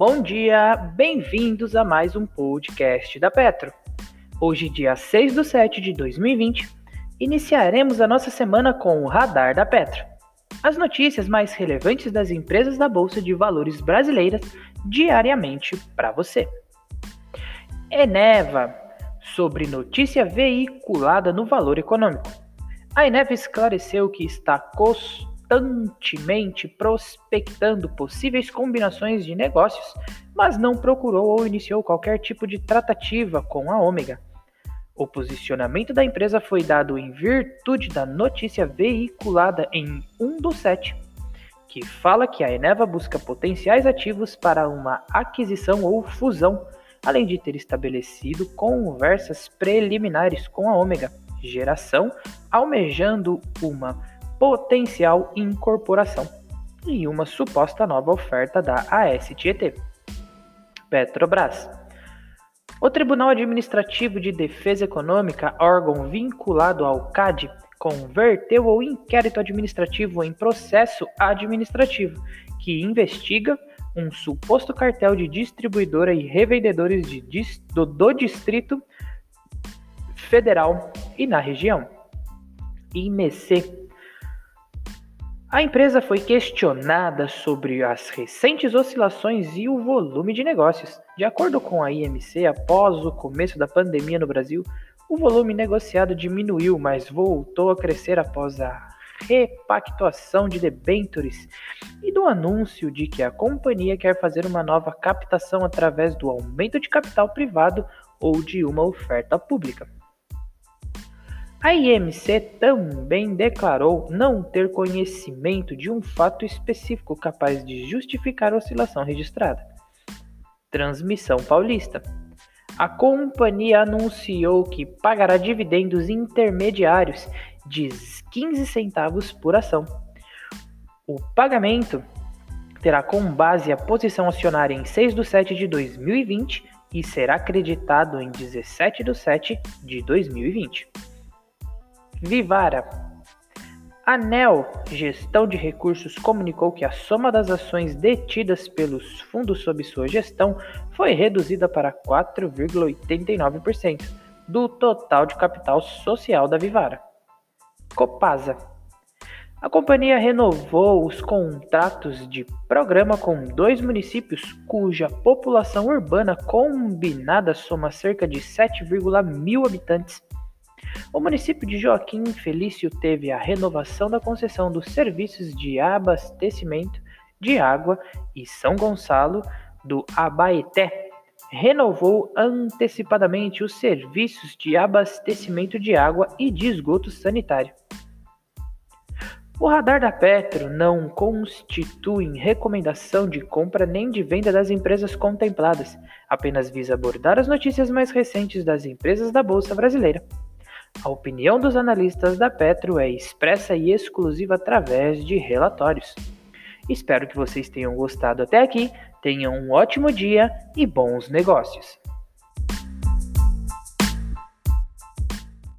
Bom dia, bem-vindos a mais um podcast da Petro. Hoje, dia 6 de 7 de 2020, iniciaremos a nossa semana com o Radar da Petro. As notícias mais relevantes das empresas da Bolsa de Valores brasileiras diariamente para você. Eneva, sobre notícia veiculada no Valor Econômico. A Eneva esclareceu que está cos constantemente prospectando possíveis combinações de negócios, mas não procurou ou iniciou qualquer tipo de tratativa com a Ômega. O posicionamento da empresa foi dado em virtude da notícia veiculada em 1 do 7, que fala que a Eneva busca potenciais ativos para uma aquisição ou fusão, além de ter estabelecido conversas preliminares com a Ômega Geração, almejando uma potencial incorporação e uma suposta nova oferta da AS Tietê. Petrobras. O Tribunal Administrativo de Defesa Econômica, órgão vinculado ao CAD, converteu o inquérito administrativo em processo administrativo, que investiga um suposto cartel de distribuidora e revendedores de, do, do Distrito Federal e na região. IMC a empresa foi questionada sobre as recentes oscilações e o volume de negócios. De acordo com a IMC, após o começo da pandemia no Brasil, o volume negociado diminuiu, mas voltou a crescer após a repactuação de debentures e do anúncio de que a companhia quer fazer uma nova captação através do aumento de capital privado ou de uma oferta pública. A IMC também declarou não ter conhecimento de um fato específico capaz de justificar a oscilação registrada. Transmissão Paulista. A companhia anunciou que pagará dividendos intermediários de 15 centavos por ação. O pagamento terá como base a posição acionária em 6 de 7 de 2020 e será acreditado em 17 de 7 de 2020. Vivara. ANEL Gestão de Recursos comunicou que a soma das ações detidas pelos fundos sob sua gestão foi reduzida para 4,89% do total de capital social da Vivara. Copasa. A companhia renovou os contratos de programa com dois municípios cuja população urbana combinada soma cerca de 7,1 mil habitantes o município de Joaquim Felício teve a renovação da concessão dos serviços de abastecimento de água e São Gonçalo do Abaeté renovou antecipadamente os serviços de abastecimento de água e de esgoto sanitário. O radar da Petro não constitui recomendação de compra nem de venda das empresas contempladas, apenas visa abordar as notícias mais recentes das empresas da Bolsa Brasileira. A opinião dos analistas da Petro é expressa e exclusiva através de relatórios. Espero que vocês tenham gostado até aqui, tenham um ótimo dia e bons negócios.